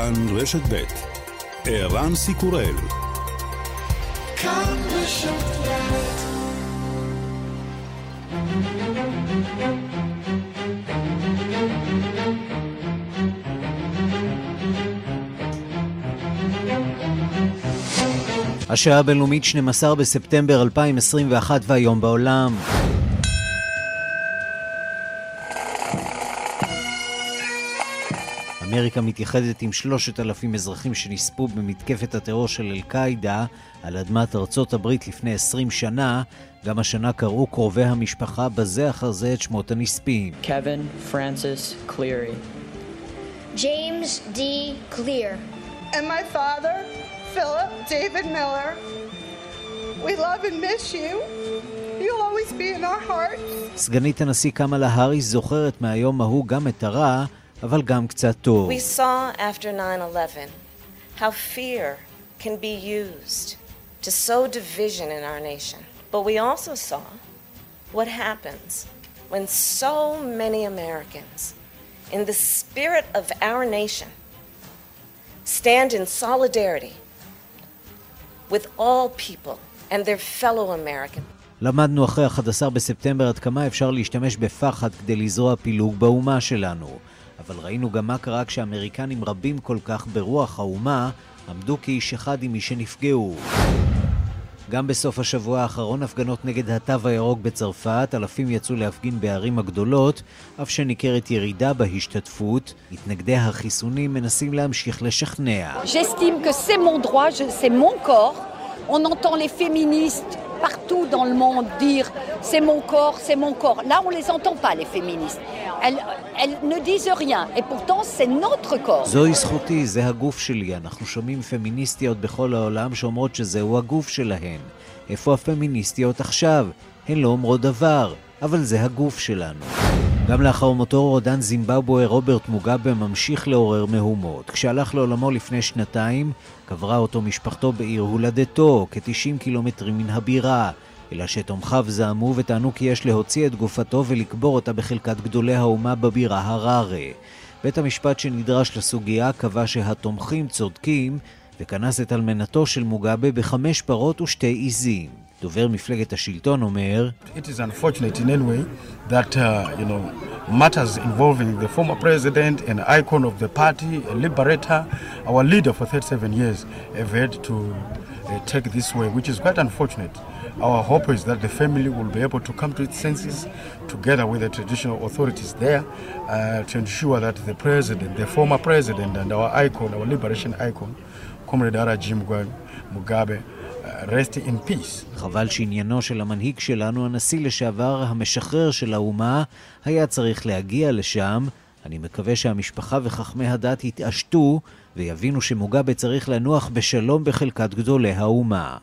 כאן רשת ב' ערן סיקורל כאן רשת השעה הבינלאומית 12 בספטמבר 2021 והיום בעולם. אמריקה מתייחדת עם שלושת אלפים אזרחים שנספו במתקפת הטרור של אל-קאעידה על אדמת ארצות הברית לפני עשרים שנה. גם השנה קראו קרובי המשפחה בזה אחר זה את שמות הנספים. קווין פרנסיס קלירי. ג'יימס די קליר. And my father, Philip David Miller. We love and miss you. You'll always be in our hearts. סגנית הנשיא קמאלה האריס זוכרת מהיום ההוא גם את הרע אבל גם קצת טוב. We saw after 9-11 how fear can be used to sow division in our nation. But we also saw what happens when so many Americans, in the spirit of our nation, stand in solidarity with all people and their fellow Americans. למדנו אחרי 11 בספטמבר עד כמה אפשר להשתמש בפחד כדי לזרוע פילוג באומה שלנו. אבל ראינו גם מה קרה כשאמריקנים רבים כל כך ברוח האומה עמדו כאיש אחד עם מי שנפגעו. גם בסוף השבוע האחרון הפגנות נגד התו הירוק בצרפת, אלפים יצאו להפגין בערים הגדולות, אף שניכרת ירידה בהשתתפות. מתנגדי החיסונים מנסים להמשיך לשכנע. Partout dans le monde dire c'est mon corps, c'est mon corps. Là, on les entend pas, les féministes. elles, elles ne disent rien, et pourtant c'est notre corps. זוהי זכותי, זה הגוף שלי. אנחנו שומעים פמיניסטיות בכל העולם שאומרות שזהו הגוף שלהן. איפה הפמיניסטיות עכשיו? הן לא אומרות דבר, אבל זה הגוף שלנו. גם לאחר מותו רודן זימבבואה רוברט מוגאבה ממשיך לעורר מהומות. כשהלך לעולמו לפני שנתיים, קברה אותו משפחתו בעיר הולדתו, כ-90 קילומטרים מן הבירה. אלא שתומכיו זעמו וטענו כי יש להוציא את גופתו ולקבור אותה בחלקת גדולי האומה בבירה הררה. בית המשפט שנדרש לסוגיה קבע שהתומכים צודקים וכנס את אלמנתו של מוגאבה בחמש פרות ושתי עיזים. דובר מפלגת השלטון אומר It is unfortunate in any way that, uh, you know, matters involving the former president and icon of the party, a liberator, our leader for 37 years, have had to uh, take this way, which is quite unfortunate. Our hope is that the family will be able to come to its senses together with the traditional authorities there uh, to ensure that the president, the former president, and our icon, our liberation icon, Comrade Arajim Mugabe, rest in peace. חבל שעניינו של המנהיג שלנו, הנשיא לשעבר המשחרר של האומה, היה צריך להגיע לשם. אני מקווה שהמשפחה וחכמי הדת יתעשתו ויבינו שמוגבה צריך לנוח בשלום בחלקת גדולי האומה.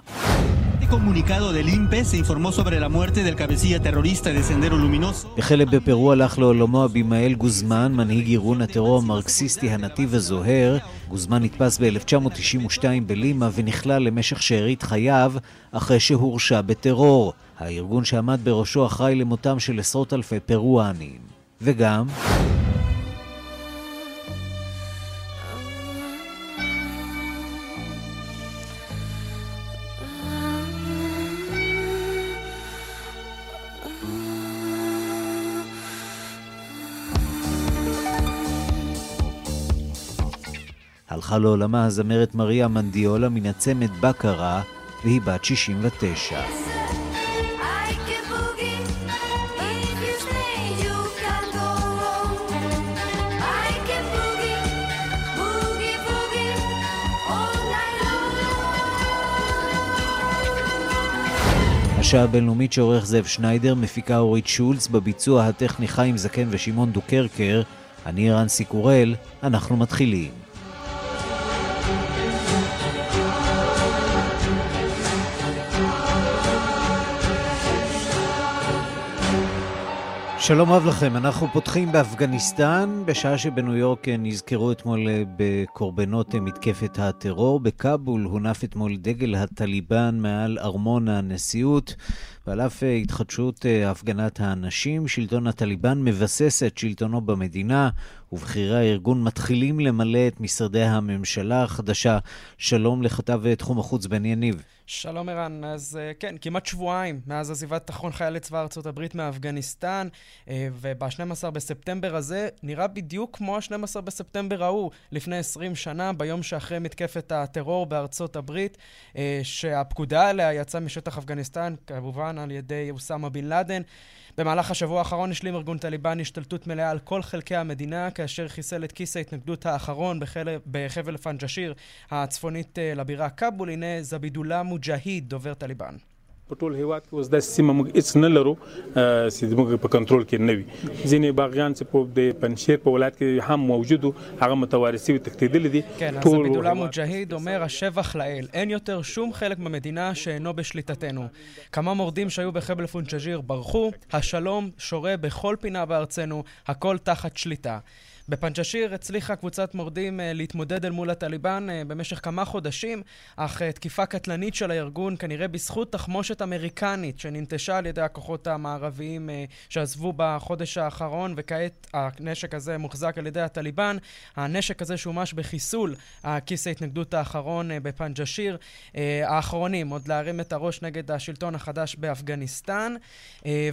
Comunicado del INPE se informó sobre la muerte del cabecilla terrorista de Sendero Luminoso. בחלק בפרו הלך לעולמו אבימאל גוזמן, מנהיג ארגון הטרור המרקסיסטי הנתיב הזוהר. גוזמן נתפס ב-1992 בלימה ונכלל למשך שארית חייו אחרי שהורשע בטרור. הארגון שעמד בראשו אחראי למותם של עשרות אלפי פרואנים. וגם... הלכה לעולמה הזמרת מריה מנדיולה מן הצמד בקרה, והיא בת 69. השעה הבינלאומית שעורך זאב שניידר, מפיקה אורית שולץ, בביצוע הטכני חיים זקן ושמעון דוקרקר, אני רנסי קורל, אנחנו מתחילים. שלום רב לכם, אנחנו פותחים באפגניסטן, בשעה שבניו יורק נזכרו אתמול אה, בקורבנות אה, מתקפת הטרור. בכאבול הונף אתמול דגל הטליבן מעל ארמון הנשיאות. ועל אף אה, התחדשות הפגנת האנשים, שלטון הטליבן מבסס את שלטונו במדינה, ובכירי הארגון מתחילים למלא את משרדי הממשלה החדשה. שלום לכתב תחום החוץ בן יניב. שלום ערן, אז כן, כמעט שבועיים מאז עזיבת תחרון חיילי צבא ארצות הברית מאפגניסטן, וב-12 בספטמבר הזה נראה בדיוק כמו ה-12 בספטמבר ההוא, לפני 20 שנה, ביום שאחרי מתקפת הטרור בארצות הברית, שהפקודה עליה יצאה משטח אפגניסטן, כמובן על ידי אוסאמה בן לאדן. במהלך השבוע האחרון השלים ארגון טליבן השתלטות מלאה על כל חלקי המדינה, כאשר חיסל את כיס ההתנגדות האחרון בחל... בחבל פנג'שיר הצפונית אה, לבירה כבול. הנה זבידולה מוג'היד, דובר טליבן. په ټول هیواد کې اوس د سیمه موږ هیڅ نه لرو چې موږ په کنټرول کې نه وي ځینې باغیان چې په د پنشیر په ولایت کې هم موجود هغه متوارثي ותקתידל די כן, אז בידולה מוג'היד אומר השבח לאל, אין יותר שום חלק במדינה שאינו בשליטתנו. כמה מורדים שהיו בחבל פונצ'ג'יר ברחו, השלום שורה בכל פינה בארצנו, הכל תחת שליטה. בפנג'שיר הצליחה קבוצת מורדים אה, להתמודד אל מול הטליבן אה, במשך כמה חודשים, אך אה, תקיפה קטלנית של הארגון כנראה בזכות תחמושת אמריקנית שננטשה על ידי הכוחות המערביים שעזבו בחודש האחרון, וכעת הנשק הזה מוחזק על ידי הטליבן. הנשק הזה שומש בחיסול הכיס ההתנגדות האחרון בפנג'שיר. האחרונים, עוד להרים את הראש נגד השלטון החדש באפגניסטן.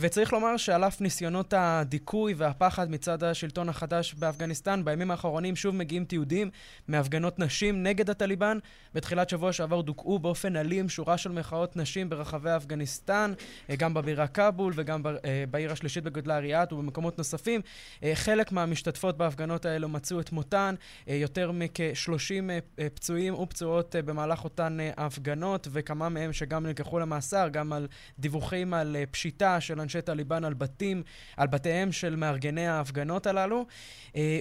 וצריך לומר שעל אף ניסיונות הדיכוי והפחד מצד השלטון החדש באפגניסטן, באפגניסטן. בימים האחרונים שוב מגיעים תיעודים מהפגנות נשים נגד הטליבן. בתחילת שבוע שעבר דוכאו באופן אלים שורה של מחאות נשים ברחבי אפגניסטן, אה, גם בבירה כבול וגם אה, בעיר השלישית בגודלה אריאט ובמקומות נוספים. אה, חלק מהמשתתפות בהפגנות האלו מצאו את מותן, יותר מכ-30 פצועים ופצועות במהלך אותן הפגנות, וכמה מהם שגם נלקחו למאסר, גם על דיווחים על פשיטה של אנשי טליבן על בתים, על בתיהם של מארגני ההפגנות הללו.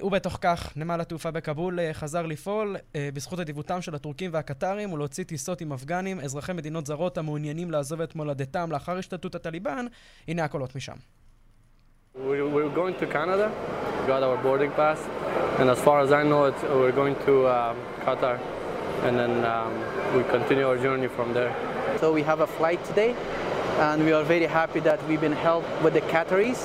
ובתוך כך, נמל התעופה בכבול חזר לפעול בזכות אדיבותם של הטורקים והקטרים ולהוציא טיסות עם אפגנים, אזרחי מדינות זרות המעוניינים לעזוב את מולדתם לאחר השתתות הטליבן. הנה הקולות משם. We're going to Canada, got our boarding pass, and as far as I know, it's, we're going to um, Qatar, and then um, we continue our journey from there. So we have a flight today, and we are very happy that we've been helped with the Qataris.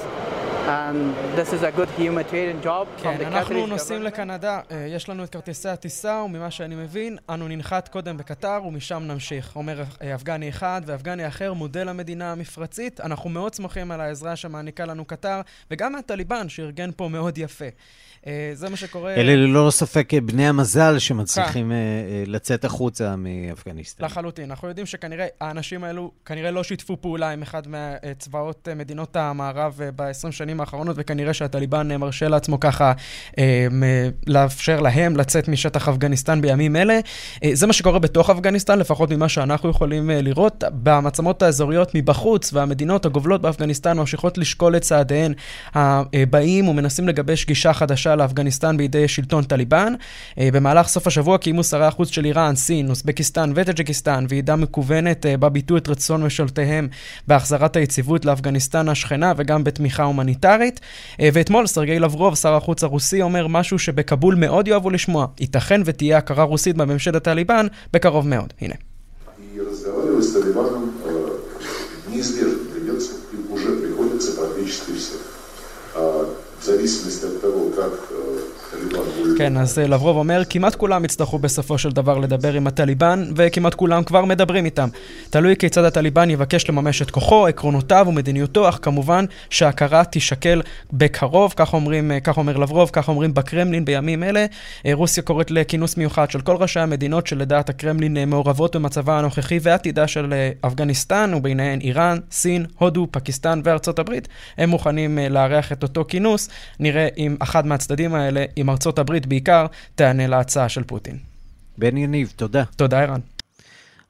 And this is a good humanitarian job כן, אנחנו נוסעים לקנדה, אה, יש לנו את כרטיסי הטיסה, וממה שאני מבין, אנו ננחת קודם בקטר ומשם נמשיך. אומר אה, אפגני אחד ואפגני אחר, מודל המדינה המפרצית. אנחנו מאוד שמחים על העזרה שמעניקה לנו קטר, וגם מהטליבן, שארגן פה מאוד יפה. אה, זה מה שקורה... אלה ללא ספק בני המזל שמצליחים כן. לצאת החוצה מאפגניסטן. לחלוטין. אנחנו יודעים שכנראה האנשים האלו כנראה לא שיתפו פעולה עם אחד מצבאות מדינות המערב ב-20 שנים האחרונות, וכנראה שהטליבן מרשה לעצמו ככה לאפשר להם לצאת משטח אפגניסטן בימים אלה. זה מה שקורה בתוך אפגניסטן, לפחות ממה שאנחנו יכולים לראות. במעצמות האזוריות מבחוץ והמדינות הגובלות באפגניסטן ממשיכות לשקול את צעדיהן הבאים ומנסים לגבש גישה חדשה לאפגניסטן בידי שלטון טליבן. במהלך סוף השבוע קיימו שרי החוץ של איראן, סין, אוזבקיסטן וטג'קיסטן ועידה מקוונת בה ביטאו את רצון ממשלתיהם בהחזרת היציבות לאפגניסטן השכנה וגם בתמיכה הומניטרית. ואתמול סרגי לברוב, שר החוץ הרוסי, אומר משהו שבכבול מאוד יאהבו לשמוע. ייתכן ותהיה הכרה רוסית בממשלת טליבן בקרוב מאוד. הנה. в зависимости от того, как כן, אז אה, לברוב אומר, כמעט כולם יצטרכו בסופו של דבר לדבר עם הטליבן, וכמעט כולם כבר מדברים איתם. תלוי כיצד הטליבן יבקש לממש את כוחו, עקרונותיו ומדיניותו, אך כמובן שההכרה תישקל בקרוב, כך, אומרים, אה, כך אומר לברוב, כך אומרים בקרמלין בימים אלה. אה, רוסיה קוראת לכינוס מיוחד של כל ראשי המדינות שלדעת הקרמלין מעורבות במצבה הנוכחי ועתידה של אפגניסטן, וביניהן איראן, סין, הודו, פקיסטן וארצות הברית. הם מוכנים לארח את אותו כינוס. נראה אם אחד מהצדדים האלה אם ארצות הברית בעיקר תענה להצעה של פוטין. בן יניב, תודה. תודה, ערן.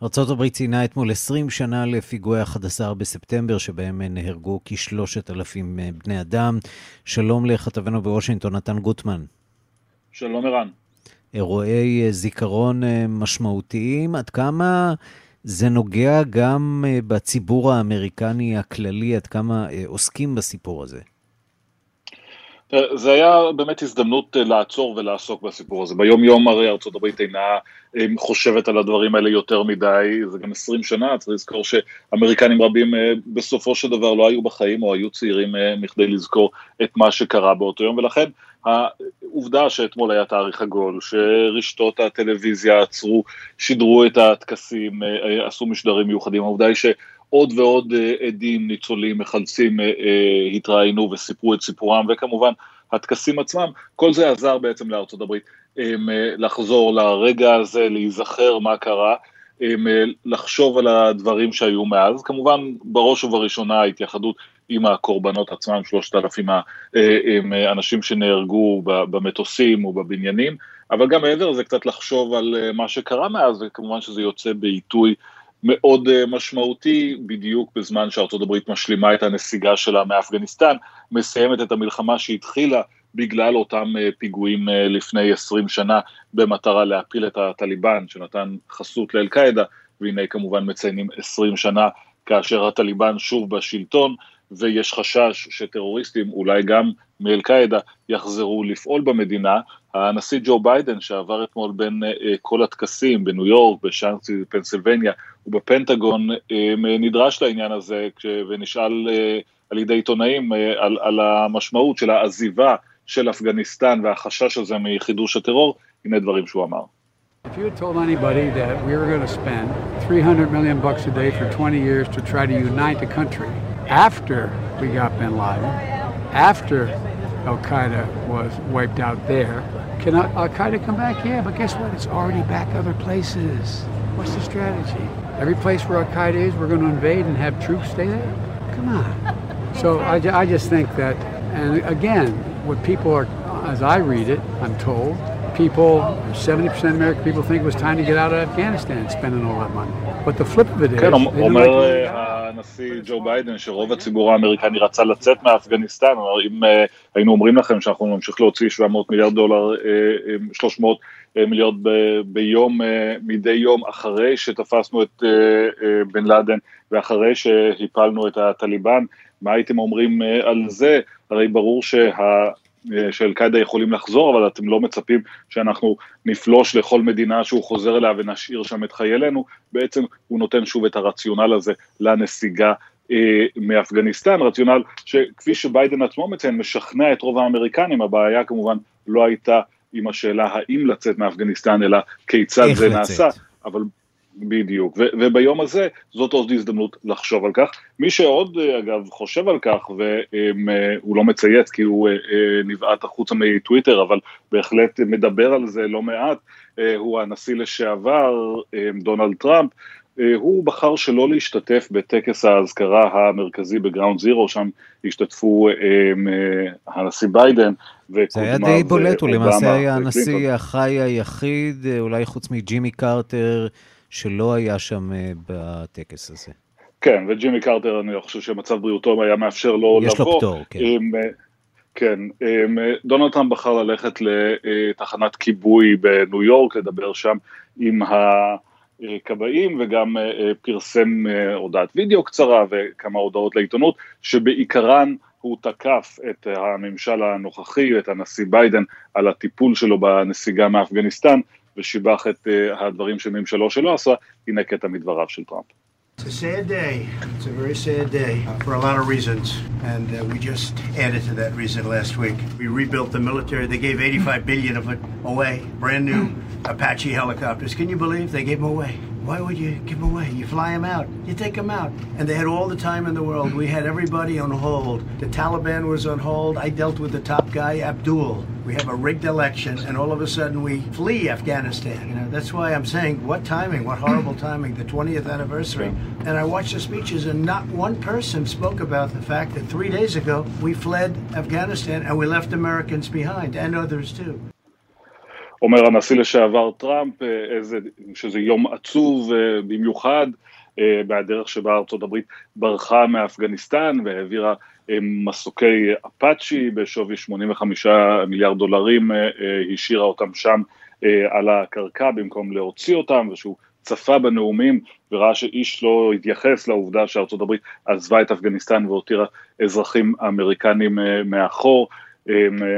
ארצות הברית ציינה אתמול 20 שנה לפיגועי 11 בספטמבר, שבהם נהרגו כשלושת אלפים בני אדם. שלום לכתבנו בוושינגטון, נתן גוטמן. שלום, ערן. אירועי זיכרון משמעותיים, עד כמה זה נוגע גם בציבור האמריקני הכללי, עד כמה עוסקים בסיפור הזה? זה היה באמת הזדמנות אה, לעצור ולעסוק בסיפור הזה. ביום יום הרי ארה"ב אינה אה, חושבת על הדברים האלה יותר מדי, זה גם 20 שנה, צריך לזכור שאמריקנים רבים אה, בסופו של דבר לא היו בחיים או היו צעירים מכדי לזכור את מה שקרה באותו יום, ולכן העובדה שאתמול היה תאריך עגול, שרשתות הטלוויזיה עצרו, שידרו את הטקסים, עשו משדרים מיוחדים, העובדה היא ש... עוד ועוד אה, עדים, ניצולים, מחלצים אה, אה, התראיינו וסיפרו את סיפורם, וכמובן הטקסים עצמם, כל זה עזר בעצם לארצות הברית לחזור לרגע הזה, להיזכר מה קרה, לחשוב על הדברים שהיו מאז, כמובן בראש ובראשונה ההתייחדות עם הקורבנות עצמם, שלושת אלפים האנשים שנהרגו במטוסים ובבניינים, אבל גם מעבר לזה קצת לחשוב על מה שקרה מאז, וכמובן שזה יוצא בעיתוי מאוד אה, משמעותי בדיוק בזמן שארצות הברית משלימה את הנסיגה שלה מאפגניסטן, מסיימת את המלחמה שהתחילה בגלל אותם אה, פיגועים אה, לפני 20 שנה במטרה להפיל את הטליבן שנתן חסות לאל-קאעידה, והנה כמובן מציינים 20 שנה כאשר הטליבן שוב בשלטון, ויש חשש שטרוריסטים, אולי גם מאל-קאעידה, יחזרו לפעול במדינה. הנשיא ג'ו ביידן, שעבר אתמול בין כל הטקסים בניו יורק, בשאנסי פנסילבניה, ובפנטגון נדרש לעניין הזה ונשאל אה, על ידי עיתונאים אה, על, על המשמעות של העזיבה של אפגניסטן והחשש הזה מחידוש הטרור, הנה דברים שהוא אמר. If you had told anybody that we were going to spend 300 million bucks a day for 20 years to try to unite the country after we got bin Laden, after Al Qaeda was wiped out there, can Al Qaeda come back? Yeah, but guess what? It's already back other places. What's the strategy? Every place where Al Qaeda is, we're going to invade and have troops stay there? Come on. So I, I just think that, and again, what people are, as I read it, I'm told, people, 70% of American people think it was time to get out of Afghanistan spending all that money. But the flip of it is, הנשיא ג'ו ביידן שרוב הציבור האמריקני רצה לצאת מאפגניסטן, אם היינו אומרים לכם שאנחנו נמשיך להוציא 700 מיליארד דולר, 300 מיליארד ביום, מדי יום, אחרי שתפסנו את בן לאדן ואחרי שהפלנו את הטליבן, מה הייתם אומרים על זה? הרי ברור שה... שאל-קאעידה יכולים לחזור, אבל אתם לא מצפים שאנחנו נפלוש לכל מדינה שהוא חוזר אליה ונשאיר שם את חיילינו, בעצם הוא נותן שוב את הרציונל הזה לנסיגה אה, מאפגניסטן, רציונל שכפי שביידן עצמו מציין, משכנע את רוב האמריקנים, הבעיה כמובן לא הייתה אם השאלה האם לצאת מאפגניסטן, אלא כיצד זה לצאת. נעשה, אבל בדיוק, ו- וביום הזה זאת עוד הזדמנות לחשוב על כך. מי שעוד אה, אגב חושב על כך, והוא לא מצייץ כי הוא אה, אה, נבעט החוצה מטוויטר, אבל בהחלט מדבר על זה לא מעט, הוא הנשיא לשעבר דונלד טראמפ. הוא בחר שלא להשתתף בטקס האזכרה המרכזי בגראונד זירו, שם השתתפו הנשיא ביידן זה היה די בולט, הוא למעשה היה הנשיא החי היחיד, אולי חוץ מג'ימי קרטר, שלא היה שם אה, בטקס הזה. כן, וג'ימי קרטר, אני חושב שמצב בריאותו היה מאפשר לו יש לבוא. יש לו פטור, כן. עם, אה, כן, אה, דונלד טראמפ בחר ללכת לתחנת כיבוי בניו יורק, לדבר שם עם הכבאים, וגם פרסם הודעת וידאו קצרה וכמה הודעות לעיתונות, שבעיקרן הוא תקף את הממשל הנוכחי, את הנשיא ביידן, על הטיפול שלו בנסיגה מאפגניסטן, ושיבח את הדברים שממשלו שלו עשה, הנה קטע מדבריו של טראמפ. It's a sad day. It's a very sad day for a lot of reasons. And uh, we just added to that reason last week. We rebuilt the military. They gave 85 billion of it away. Brand new Apache helicopters. Can you believe they gave them away? Why would you give them away? You fly them out, you take them out. And they had all the time in the world. We had everybody on hold. The Taliban was on hold. I dealt with the top guy, Abdul. We have a rigged election, and all of a sudden we flee Afghanistan. You know, that's why I'm saying, what timing, what horrible timing, the 20th anniversary. And I watched the speeches, and not one person spoke about the fact that three days ago we fled Afghanistan and we left Americans behind, and others too. אומר הנשיא לשעבר טראמפ, אה, איזה, שזה יום עצוב אה, במיוחד, אה, מהדרך שבה ארצות הברית ברחה מאפגניסטן והעבירה מסוקי אפאצ'י בשווי 85 מיליארד דולרים, השאירה אותם שם על הקרקע במקום להוציא אותם, ושהוא צפה בנאומים וראה שאיש לא התייחס לעובדה שארצות הברית עזבה את אפגניסטן והותירה אזרחים אמריקנים מאחור.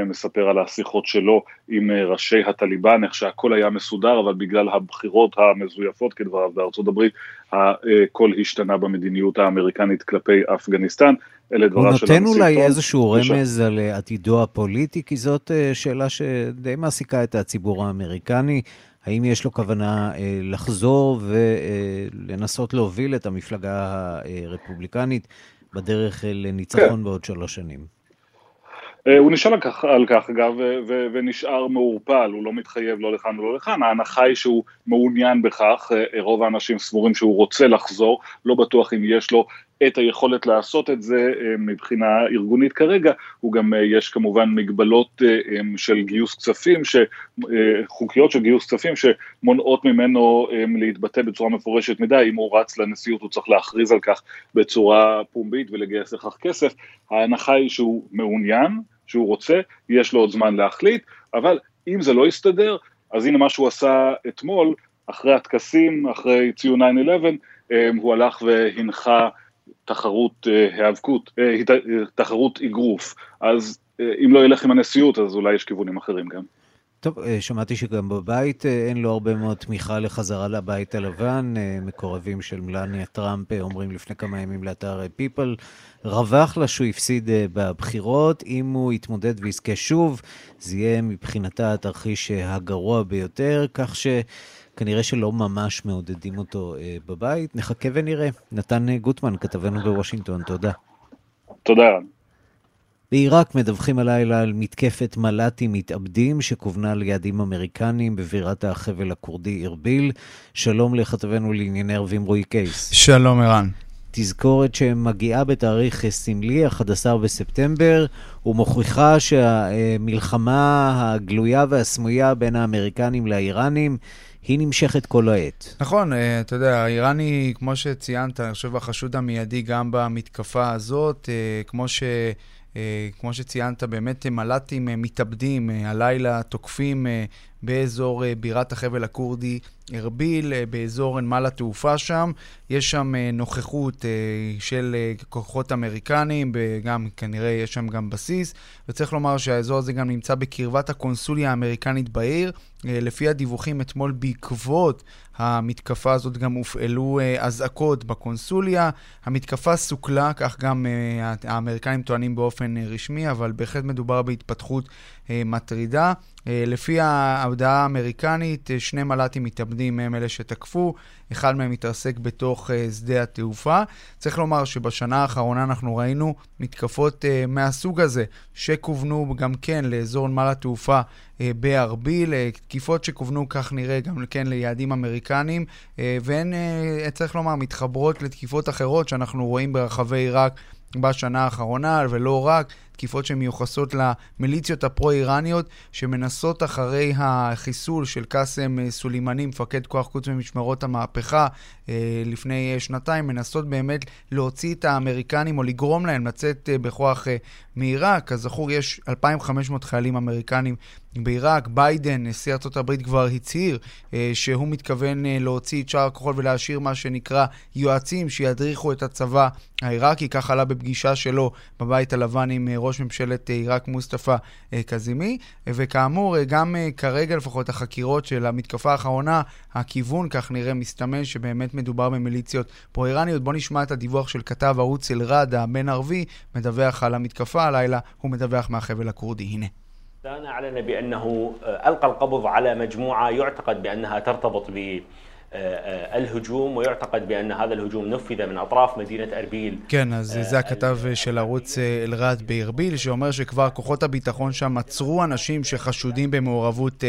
מספר על השיחות שלו עם ראשי הטליבן, איך שהכל היה מסודר, אבל בגלל הבחירות המזויפות כדבריו בארצות הברית, הכל השתנה במדיניות האמריקנית כלפי אפגניסטן. אלה דבריו של הנשיא. הוא נותן אולי איזשהו רמז על עתידו הפוליטי, כי זאת שאלה שדי מעסיקה את הציבור האמריקני. האם יש לו כוונה אה, לחזור ולנסות להוביל את המפלגה הרפובליקנית בדרך לניצחון כן. בעוד שלוש שנים? אה, הוא נשאל על כך, אגב, ונשאר מעורפל, הוא לא מתחייב לא לכאן ולא לכאן, ההנחה היא שהוא מעוניין בכך, אה, רוב האנשים סבורים שהוא רוצה לחזור, לא בטוח אם יש לו את היכולת לעשות את זה אה, מבחינה ארגונית כרגע, הוא גם, יש כמובן מגבלות של גיוס כספים, חוקיות של גיוס כספים שמונעות ממנו להתבטא בצורה מפורשת מדי, אם הוא רץ לנשיאות הוא צריך להכריז על כך בצורה פומבית ולגייס לכך כסף, ההנחה היא שהוא מעוניין, שהוא רוצה, יש לו עוד זמן להחליט, אבל אם זה לא יסתדר, אז הנה מה שהוא עשה אתמול, אחרי הטקסים, אחרי ציון 9-11, אמ, הוא הלך והנחה תחרות אה, היאבקות, אה, תחרות אגרוף. אז אה, אם לא ילך עם הנשיאות, אז אולי יש כיוונים אחרים גם. טוב, אה, שמעתי שגם בבית אה, אין לו הרבה מאוד תמיכה לחזרה לבית הלבן. אה, מקורבים של מלניה טראמפ אומרים לפני כמה ימים לאתר פיפל, רווח לה שהוא הפסיד בבחירות. אם הוא יתמודד ויזכה שוב, זה יהיה מבחינתה התרחיש הגרוע ביותר, כך שכנראה שלא ממש מעודדים אותו בבית. נחכה ונראה. נתן גוטמן, כתבנו בוושינגטון, תודה. תודה. בעיראק מדווחים הלילה על מתקפת מל"טים מתאבדים שכוונה ליעדים אמריקניים בבירת החבל הכורדי ארביל. שלום לכתבנו לענייני ערבים רועי קייס. שלום ערן. תזכורת שמגיעה בתאריך סמלי, 11 בספטמבר, ומוכיחה שהמלחמה הגלויה והסמויה בין האמריקנים לאיראנים היא נמשכת כל העת. נכון, אה, אתה יודע, האיראני, כמו שציינת, אני חושב, החשוד המיידי גם במתקפה הזאת, אה, כמו ש... אה, כמו שציינת, באמת מל"טים אה, מתאבדים, אה, הלילה תוקפים באזור בירת החבל הכורדי ארביל, באזור נמל התעופה שם. יש שם נוכחות של כוחות אמריקנים, וגם כנראה יש שם גם בסיס. וצריך לומר שהאזור הזה גם נמצא בקרבת הקונסוליה האמריקנית בעיר. לפי הדיווחים אתמול בעקבות המתקפה הזאת גם הופעלו אזעקות בקונסוליה. המתקפה סוכלה, כך גם האמריקנים טוענים באופן רשמי, אבל בהחלט מדובר בהתפתחות מטרידה. Uh, לפי ההודעה האמריקנית, uh, שני מל"טים מתאבדים הם אלה שתקפו, אחד מהם התרסק בתוך שדה התעופה. צריך לומר שבשנה האחרונה אנחנו ראינו מתקפות מהסוג הזה, שכוונו גם כן לאזור נמל התעופה בארביל, תקיפות שכוונו, כך נראה, גם כן ליעדים אמריקניים, והן, צריך לומר, מתחברות לתקיפות אחרות שאנחנו רואים ברחבי עיראק. בשנה האחרונה, ולא רק, תקיפות שמיוחסות למיליציות הפרו-איראניות, שמנסות אחרי החיסול של קאסם אה, סולימני, מפקד כוח קוץ במשמרות המהפכה, אה, לפני שנתיים, מנסות באמת להוציא את האמריקנים או לגרום להם לצאת אה, בכוח מעיראק. כזכור, יש 2,500 חיילים אמריקנים בעיראק. ביידן, נשיא ארה"ב, כבר הצהיר אה, שהוא מתכוון אה, להוציא את שאר הכוחות ולהשאיר מה שנקרא יועצים שידריכו את הצבא העיראקי. כך עלה בפגישה שלו בבית הלבן עם אה, ראש ממשלת אה, עיראק מוסטפא אה, קזימי. וכאמור, אה, גם אה, כרגע לפחות החקירות של המתקפה האחרונה, הכיוון, כך נראה, מסתמן שבאמת מדובר במיליציות פרו-איראניות. בואו נשמע את הדיווח של כתב ערוץ אל-ראד, הבן ערבי, מדווח על המתקפה הלילה, הוא מדווח מהחבל הכורדי. הנה. دانا أعلن بأنه ألقى القبض على مجموعة يعتقد بأنها ترتبط ب الهجوم ويعتقد بأن هذا الهجوم نفذ من أطراف مدينة أربيل. כן, אז זה הכתב של ערוץ אל-ראד בארביל, שאומר שכבר כוחות הביטחון שם עצרו אנשים שחשודים במעורבות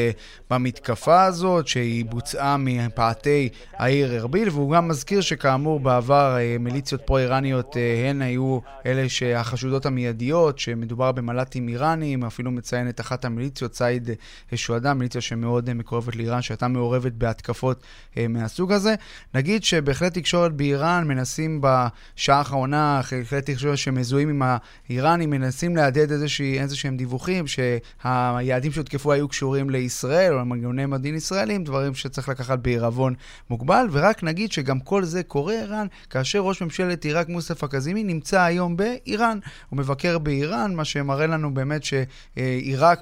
במתקפה הזאת, שהיא בוצעה מפאתי העיר ארביל, והוא גם מזכיר שכאמור בעבר מיליציות פרו-איראניות הן היו אלה שהחשודות המיידיות, שמדובר במל"טים איראניים, אפילו מציין את אחת המיליציות, סייד שועדה, מיליציה שמאוד מקורבת לאיראן, שהייתה מעורבת בהתקפות מהסוג הזה. נגיד שבהחלט תקשורת באיראן מנסים בשעה האחרונה, כלי תקשורת שמזוהים עם האיראנים, מנסים להדהד איזה שהם דיווחים שהיעדים שהותקפו היו קשורים לישראל או למנגנוני מדין ישראלים, דברים שצריך לקחת בעירבון מוגבל. ורק נגיד שגם כל זה קורה, ערן, כאשר ראש ממשלת עיראק מוסף הקזימי נמצא היום באיראן. הוא מבקר באיראן, מה שמראה לנו באמת שעיראק,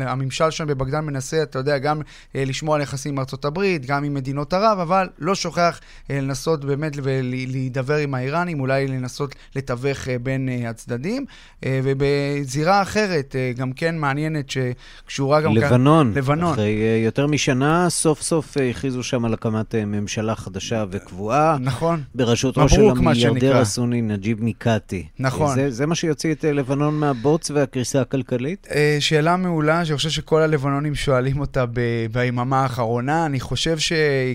הממשל שם בבגדן מנסה, אתה יודע, גם אה, לשמור על יחסים עם ארצות הברית, גם עם מדינות ערב, אבל לא שוכח אה, לנסות באמת ולהידבר עם האיראנים, אולי לנסות לתווך אה, בין הצדדים. ובזירה אחרת, גם כן מעניינת, שקשורה גם לבנון. כאן... לבנון. אחרי יותר משנה, סוף סוף הכריזו שם על הקמת ממשלה חדשה וקבועה. נכון. בראשותו של המיליארדר הסוני נג'יב מיקאטי. נכון. זה, זה מה שיוציא את לבנון מהבוץ והקריסה הכלכלית? שאלה מעולה, שאני חושב שכל הלבנונים שואלים אותה ביממה האחרונה. אני חושב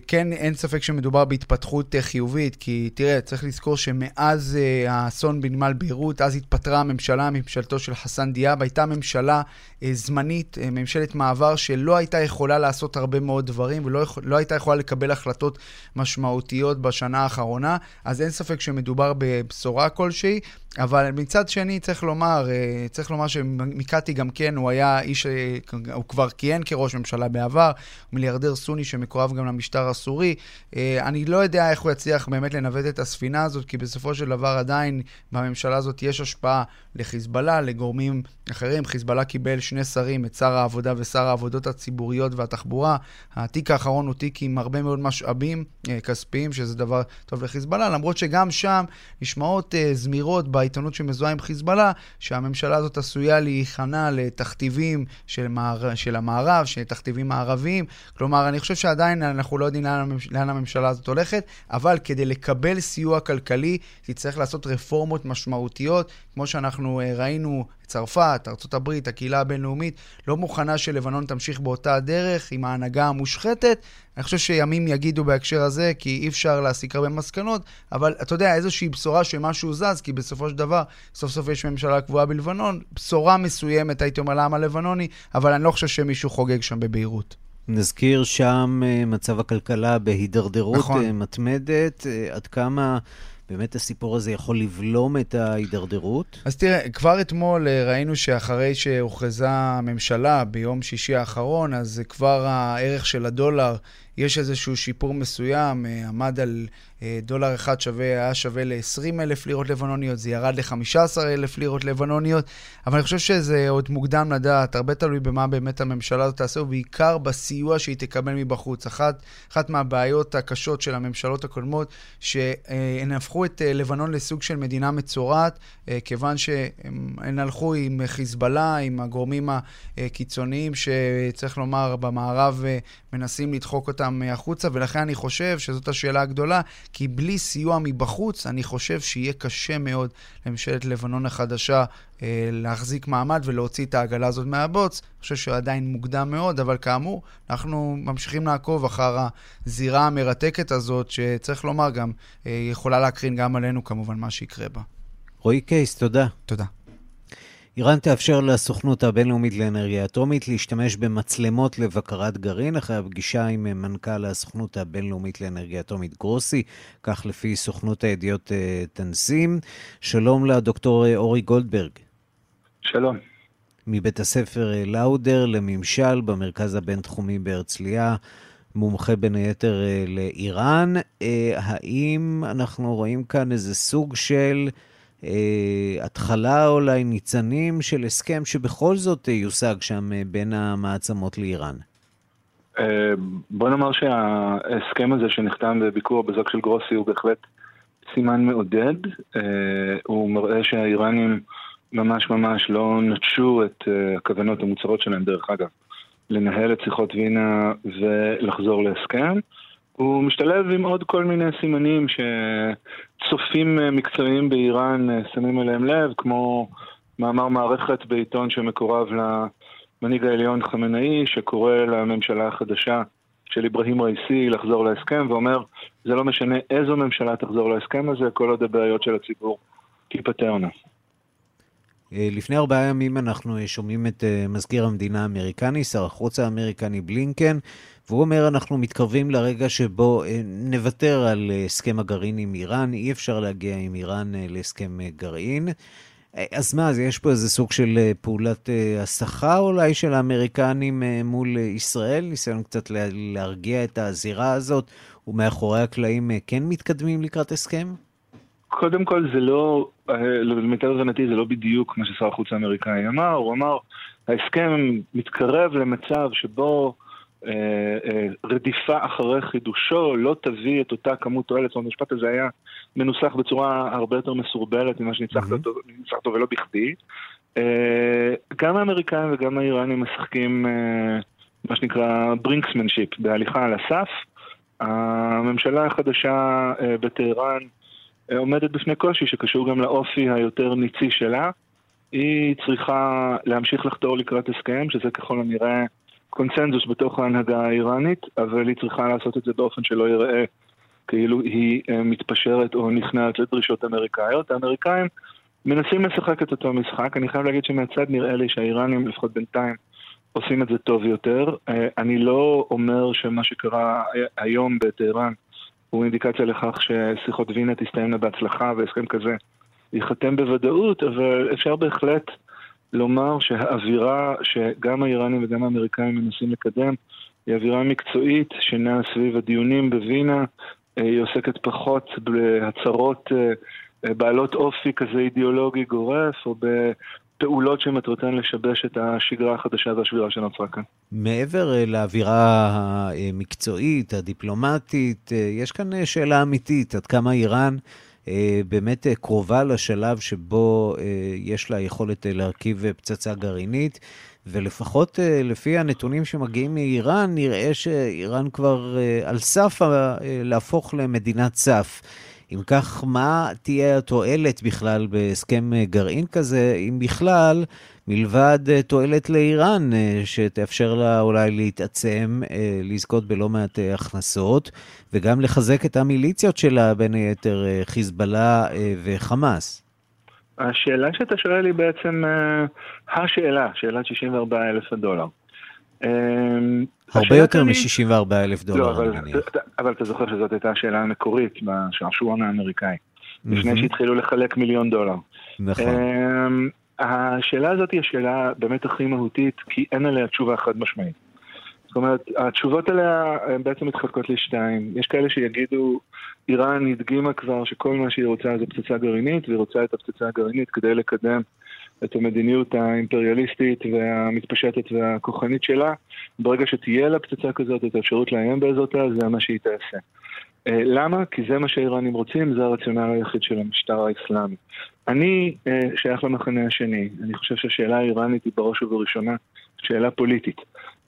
שכן, אין ספק שמדובר בהתפתחות חיובית, כי תראה, צריך לזכור שמאז האסון בנמל ביירות, אז התפטרה הממשלה, ממשלתו של חסן דיאב, הייתה ממשלה זמנית, ממשלת מעבר, שלא הייתה יכולה לעשות הרבה מאוד דברים, ולא לא הייתה יכולה לקבל החלטות משמעותיות בשנה האחרונה, אז אין ספק שמדובר בבשורה כלשהי. אבל מצד שני, צריך לומר, אה, צריך לומר שמיקטי גם כן, הוא היה איש, אה, הוא כבר כיהן כראש ממשלה בעבר, מיליארדר סוני שמקורב גם למשטר הסורי. אה, אני לא יודע איך הוא יצליח באמת לנווט את הספינה הזאת, כי בסופו של דבר עדיין בממשלה הזאת יש השפעה לחיזבאללה, לגורמים אחרים. חיזבאללה קיבל שני שרים, את שר העבודה ושר העבודות הציבוריות והתחבורה. התיק האחרון הוא תיק עם הרבה מאוד משאבים כספיים, שזה דבר טוב לחיזבאללה, למרות שגם שם נשמעות זמירות בעיתונות שמזוהה עם חיזבאללה, שהממשלה הזאת עשויה להיכנע לתכתיבים של, מער... של המערב, של תכתיבים מערביים. כלומר, אני חושב שעדיין אנחנו לא יודעים לאן, הממש... לאן הממשלה הזאת הולכת, אבל כדי לקבל סיוע כלכלי, תצטרך לעשות רפורמות משמעותיות, כמו שאנחנו אה, ראינו צרפת, ארה"ב, הקהילה הבינלאומית, לא מוכנה שלבנון תמשיך באותה דרך עם ההנהגה המושחתת. אני חושב שימים יגידו בהקשר הזה, כי אי אפשר להסיק הרבה מסקנות, אבל אתה יודע, איזושהי בשורה שמשהו זז, כי בסופו של דבר, סוף סוף יש ממשלה קבועה בלבנון, בשורה מסוימת, הייתי אומר לעם הלבנוני, אבל אני לא חושב שמישהו חוגג שם בביירות. נזכיר שם אה, מצב הכלכלה בהידרדרות נכון. אה, מתמדת, אה, עד כמה... באמת הסיפור הזה יכול לבלום את ההידרדרות? אז תראה, כבר אתמול אה, ראינו שאחרי שהוכרזה הממשלה ביום שישי האחרון, אז כבר הערך של הדולר, יש איזשהו שיפור מסוים, אה, עמד על דולר אחד שווה, היה שווה ל-20 אלף לירות לבנוניות, זה ירד ל-15 אלף לירות לבנוניות, אבל אני חושב שזה עוד מוקדם לדעת, הרבה תלוי במה באמת הממשלה הזאת תעשה, ובעיקר בסיוע שהיא תקבל מבחוץ. אחת, אחת מהבעיות הקשות של הממשלות הקודמות, שהן הפכו את אה, לבנון לסוג של מדינה מצורעת, אה, כיוון שהן הלכו עם חיזבאללה, עם הגורמים הקיצוניים, שצריך לומר, במערב מנסים לדחוק אותם החוצה, ולכן אני חושב שזאת השאלה הגדולה. כי בלי סיוע מבחוץ, אני חושב שיהיה קשה מאוד לממשלת לבנון החדשה אה, להחזיק מעמד ולהוציא את העגלה הזאת מהבוץ. אני חושב שעדיין מוקדם מאוד, אבל כאמור, אנחנו ממשיכים לעקוב אחר הזירה המרתקת הזאת, שצריך לומר גם, אה, יכולה להקרין גם עלינו כמובן מה שיקרה בה. רועי קייס, תודה. תודה. איראן תאפשר לסוכנות הבינלאומית לאנרגיה אטומית להשתמש במצלמות לבקרת גרעין אחרי הפגישה עם מנכ"ל הסוכנות הבינלאומית לאנרגיה אטומית גרוסי, כך לפי סוכנות הידיעות אה, תנסים. שלום לדוקטור אה, אורי גולדברג. שלום. מבית הספר אה, לאודר לממשל במרכז הבינתחומי בהרצליה. מומחה בין היתר לאיראן. האם אנחנו רואים כאן איזה סוג של אה, התחלה אולי ניצנים של הסכם שבכל זאת יושג שם אה, בין המעצמות לאיראן? אה, בוא נאמר שההסכם הזה שנחתם בביקור בזק של גרוסי הוא בהחלט סימן מעודד. הוא מראה שהאיראנים ממש ממש לא נטשו את הכוונות המוצהרות שלהם, דרך אגב, לנהל את שיחות וינה ולחזור להסכם. הוא משתלב עם עוד כל מיני סימנים שצופים אה, מקצועיים באיראן אה, שמים אליהם לב, כמו מאמר מערכת בעיתון שמקורב למנהיג העליון חמינאי, שקורא לממשלה החדשה של אברהים ראיסי לחזור להסכם, ואומר, זה לא משנה איזו ממשלה תחזור להסכם הזה, כל עוד הבעיות של הציבור תיפתרנה. לפני ארבעה ימים אנחנו שומעים את מזכיר המדינה האמריקני, שר החוץ האמריקני בלינקן, והוא אומר, אנחנו מתקרבים לרגע שבו נוותר על הסכם הגרעין עם איראן, אי אפשר להגיע עם איראן להסכם גרעין. אז מה, אז יש פה איזה סוג של פעולת הסחה אולי של האמריקנים מול ישראל? ניסיון קצת להרגיע את הזירה הזאת, ומאחורי הקלעים כן מתקדמים לקראת הסכם? קודם כל זה לא, למיטב הבנתי זה לא בדיוק מה ששר החוץ האמריקאי אמר, הוא אמר, ההסכם מתקרב למצב שבו אה, אה, רדיפה אחרי חידושו לא תביא את אותה כמות תועלת, זאת אומרת, המשפט הזה היה מנוסח בצורה הרבה יותר מסורבלת ממה שניצחת אותו, אותו ולא בכדי. אה, גם האמריקאים וגם האיראנים משחקים אה, מה שנקרא brinkmanship, בהליכה על הסף. הממשלה החדשה אה, בטהרן אה, עומדת בפני קושי שקשור גם לאופי היותר ניצי שלה. היא צריכה להמשיך לחתור לקראת הסכם, שזה ככל הנראה קונצנזוס בתוך ההנהגה האיראנית, אבל היא צריכה לעשות את זה באופן שלא ייראה כאילו היא אה, מתפשרת או נכנעת לדרישות אמריקאיות. האמריקאים מנסים לשחק את אותו משחק. אני חייב להגיד שמהצד נראה לי שהאיראנים, לפחות בינתיים, עושים את זה טוב יותר. אני לא אומר שמה שקרה היום בטהרן הוא אינדיקציה לכך ששיחות וינה תסתיימנה בהצלחה והסכם כזה ייחתם בוודאות, אבל אפשר בהחלט לומר שהאווירה שגם האיראנים וגם האמריקאים מנסים לקדם היא אווירה מקצועית שנעה סביב הדיונים בווינה, היא עוסקת פחות בהצהרות בעלות אופי כזה אידיאולוגי גורף או פעולות שמטרתן לשבש את השגרה החדשה והשבירה שנוצרה כאן. מעבר אה, לאווירה המקצועית, הדיפלומטית, אה, יש כאן אה, שאלה אמיתית, עד כמה איראן באמת קרובה לשלב שבו יש לה יכולת להרכיב פצצה גרעינית, ולפחות לפי הנתונים שמגיעים מאיראן, נראה שאיראן כבר על סף להפוך למדינת סף. אם כך, מה תהיה התועלת בכלל בהסכם גרעין כזה, אם בכלל, מלבד תועלת לאיראן, שתאפשר לה אולי להתעצם, לזכות בלא מעט הכנסות, וגם לחזק את המיליציות שלה, בין היתר חיזבאללה וחמאס? השאלה שאתה שואל היא בעצם השאלה, שאלת 64 אלף הדולר. הרבה יותר מ-64 אלף דולר, לא, אני מניח. אבל אתה זוכר שזאת הייתה השאלה המקורית בשעשועון האמריקאי, לפני שהתחילו לחלק מיליון דולר. נכון. השאלה הזאת היא השאלה באמת הכי מהותית, כי אין עליה תשובה חד משמעית. זאת אומרת, התשובות עליה הן בעצם מתחלקות לשתיים. יש כאלה שיגידו, איראן הדגימה כבר שכל מה שהיא רוצה זה פצצה גרעינית, והיא רוצה את הפצצה הגרעינית כדי לקדם את המדיניות האימפריאליסטית והמתפשטת והכוחנית שלה. ברגע שתהיה לה פצצה כזאת, את האפשרות לאיים באזורתה, זה מה שהיא תעשה. אה, למה? כי זה מה שהאיראנים רוצים, זה הרציונל היחיד של המשטר האסלאמי. אני אה, שייך למחנה השני, אני חושב שהשאלה האיראנית היא בראש ובראשונה שאלה פוליטית.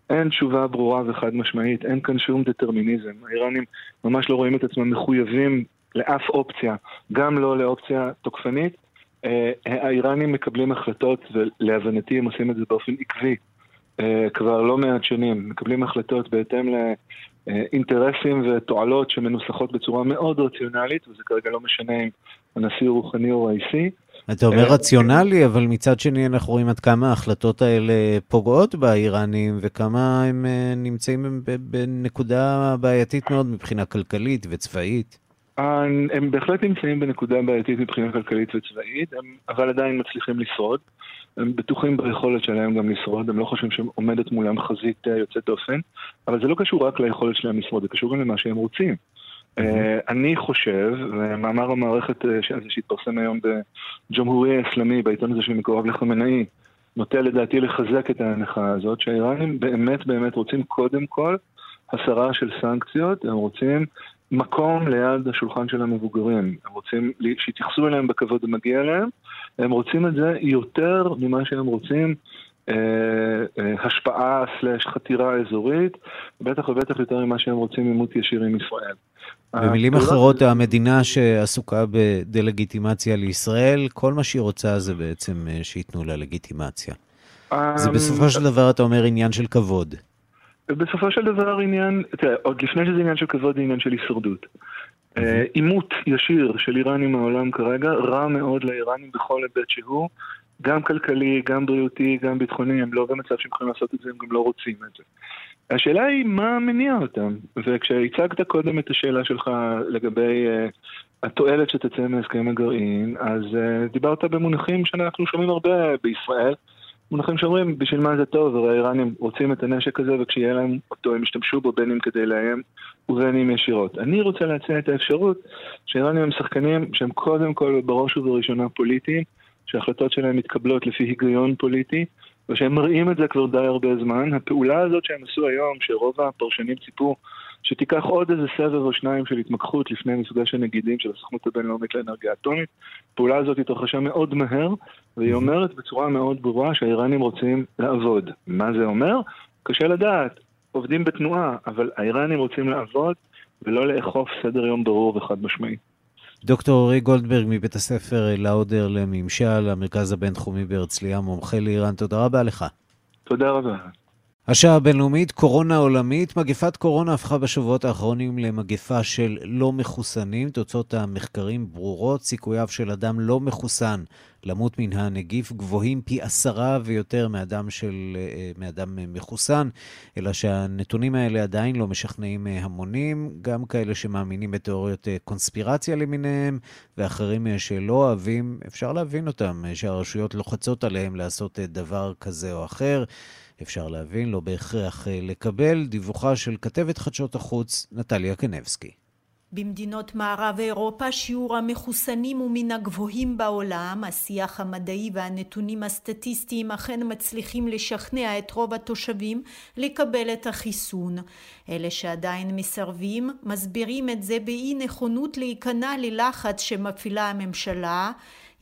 אין תשובה ברורה וחד משמעית, אין כאן שום דטרמיניזם. האיראנים ממש לא רואים את עצמם מחויבים לאף אופציה, גם לא לאופציה תוקפנית, האיראנים מקבלים החלטות, ולהבנתי הם עושים את זה באופן עקבי אה, כבר לא מעט שנים, מקבלים החלטות בהתאם לאינטרסים ותועלות שמנוסחות בצורה מאוד רציונלית, וזה כרגע לא משנה אם הנשיא הוא רוחני או ראיסי. אתה אומר אה, רציונלי, אבל מצד שני אנחנו רואים עד כמה ההחלטות האלה פוגעות באיראנים, וכמה הם נמצאים בנקודה בעייתית מאוד מבחינה כלכלית וצבאית. הם בהחלט נמצאים בנקודה בעייתית מבחינה כלכלית וצבאית, הם, אבל עדיין מצליחים לשרוד. הם בטוחים ביכולת שלהם גם לשרוד, הם לא חושבים שעומדת מולם חזית אה, יוצאת דופן, אבל זה לא קשור רק ליכולת שלהם לשרוד, זה קשור גם למה שהם רוצים. Mm-hmm. אני חושב, ומאמר המערכת אה, הזה שהתפרסם היום בג'מהורי האסלאמי, בעיתון הזה שמקורב לחמנאי, נוטה לדעתי לחזק את ההנחה הזאת, שהאיראנים באמת באמת רוצים קודם כל הסרה של סנקציות, הם רוצים מקום ליד השולחן של המבוגרים. הם רוצים שיתייחסו אליהם בכבוד המגיע להם, הם רוצים את זה יותר ממה שהם רוצים אה, אה, השפעה סלש חתירה אזורית, בטח ובטח יותר ממה שהם רוצים עימות ישיר עם ישראל. במילים אחרות, המדינה שעסוקה בדה-לגיטימציה לישראל, כל מה שהיא רוצה זה בעצם אה, שייתנו לה לגיטימציה. זה בסופו של דבר, אתה אומר, עניין של כבוד. בסופו של דבר עניין, תראה, עוד לפני שזה עניין של כבוד, זה עניין של הישרדות. עימות ישיר של איראן עם העולם כרגע, רע מאוד לאיראנים בכל היבט שהוא, גם כלכלי, גם בריאותי, גם ביטחוני, הם לא במצב שהם יכולים לעשות את זה, הם גם לא רוצים את זה. השאלה היא מה מניע אותם, וכשהצגת קודם את השאלה שלך לגבי uh, התועלת שתצא מהסכם הגרעין, אז uh, דיברת במונחים שאנחנו שומעים הרבה בישראל, מונחים שאומרים בשביל מה זה טוב, הרי האיראנים רוצים את הנשק הזה וכשיהיה להם אותו הם ישתמשו בו בין אם כדי לאיים ובין אם ישירות. אני רוצה להציע את האפשרות שהאיראנים הם שחקנים שהם קודם כל בראש ובראשונה פוליטיים, שההחלטות שלהם מתקבלות לפי היגיון פוליטי, ושהם מראים את זה כבר די הרבה זמן. הפעולה הזאת שהם עשו היום, שרוב הפרשנים ציפו שתיקח עוד איזה סבב או שניים של התמקחות לפני מפגש הנגידים של הסוכנות הבינלאומית לאנרגיה אטומית. הפעולה הזאת התרחשה מאוד מהר, והיא אומרת בצורה מאוד ברורה שהאיראנים רוצים לעבוד. מה זה אומר? קשה לדעת, עובדים בתנועה, אבל האיראנים רוצים לעבוד ולא לאכוף סדר יום ברור וחד משמעי. דוקטור אורי גולדברג מבית הספר לאודר לממשל, המרכז הבינתחומי בהרצליה, מומחה לאיראן, תודה רבה לך. תודה רבה. השעה הבינלאומית, קורונה עולמית. מגפת קורונה הפכה בשבועות האחרונים למגפה של לא מחוסנים. תוצאות המחקרים ברורות. סיכוייו של אדם לא מחוסן למות מן הנגיף גבוהים פי עשרה ויותר מאדם, של, אה, מאדם מחוסן, אלא שהנתונים האלה עדיין לא משכנעים אה, המונים, גם כאלה שמאמינים בתיאוריות אה, קונספירציה למיניהם, ואחרים שלא אוהבים, אפשר להבין אותם, שהרשויות לוחצות עליהם לעשות דבר כזה או אחר. אפשר להבין, לא בהכרח אה, לקבל, דיווחה של כתבת חדשות החוץ, נטליה קנבסקי. במדינות מערב אירופה שיעור המחוסנים הוא מן הגבוהים בעולם, השיח המדעי והנתונים הסטטיסטיים אכן מצליחים לשכנע את רוב התושבים לקבל את החיסון. אלה שעדיין מסרבים מסבירים את זה באי נכונות להיכנע ללחץ שמפעילה הממשלה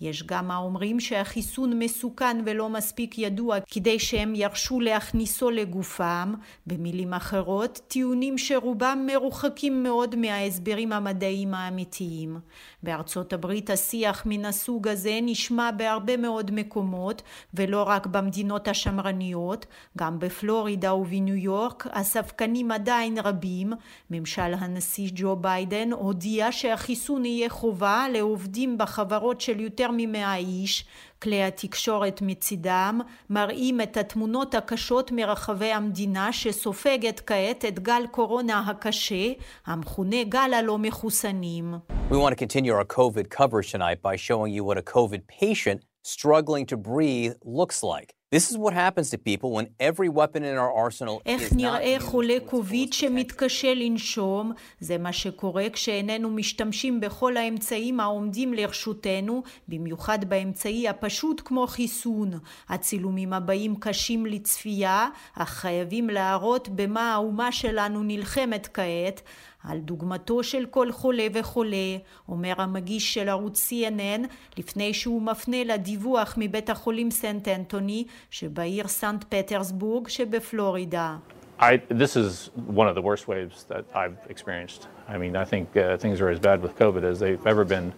יש גם האומרים שהחיסון מסוכן ולא מספיק ידוע כדי שהם ירשו להכניסו לגופם, במילים אחרות, טיעונים שרובם מרוחקים מאוד מההסברים המדעיים האמיתיים. בארצות הברית השיח מן הסוג הזה נשמע בהרבה מאוד מקומות, ולא רק במדינות השמרניות, גם בפלורידה ובניו יורק הספקנים עדיין רבים. ממשל הנשיא ג'ו ביידן הודיע שהחיסון יהיה חובה לעובדים בחברות של יותר ממאה איש, כלי התקשורת מצידם מראים את התמונות הקשות מרחבי המדינה שסופגת כעת את גל קורונה הקשה, המכונה גל הלא מחוסנים. We want to continue our COVID coverage tonight by showing you what a COVID patient struggling to breathe looks like. This is what happens to people when every weapon in our arsenal איך נראה חולה קוביד שמתקשה לנשום? זה מה שקורה כשאיננו משתמשים בכל האמצעים העומדים לרשותנו, במיוחד באמצעי הפשוט כמו חיסון. הצילומים הבאים קשים לצפייה, אך חייבים להראות במה האומה שלנו נלחמת כעת. על דוגמתו של כל חולה וחולה, אומר המגיש של ערוץ CNN, לפני שהוא מפנה לדיווח מבית החולים סנט אנטוני שבעיר סנט פטרסבורג שבפלורידה. I, this is one of the worst waves that I've experienced. I mean, I think uh, things are as bad with COVID as they've ever been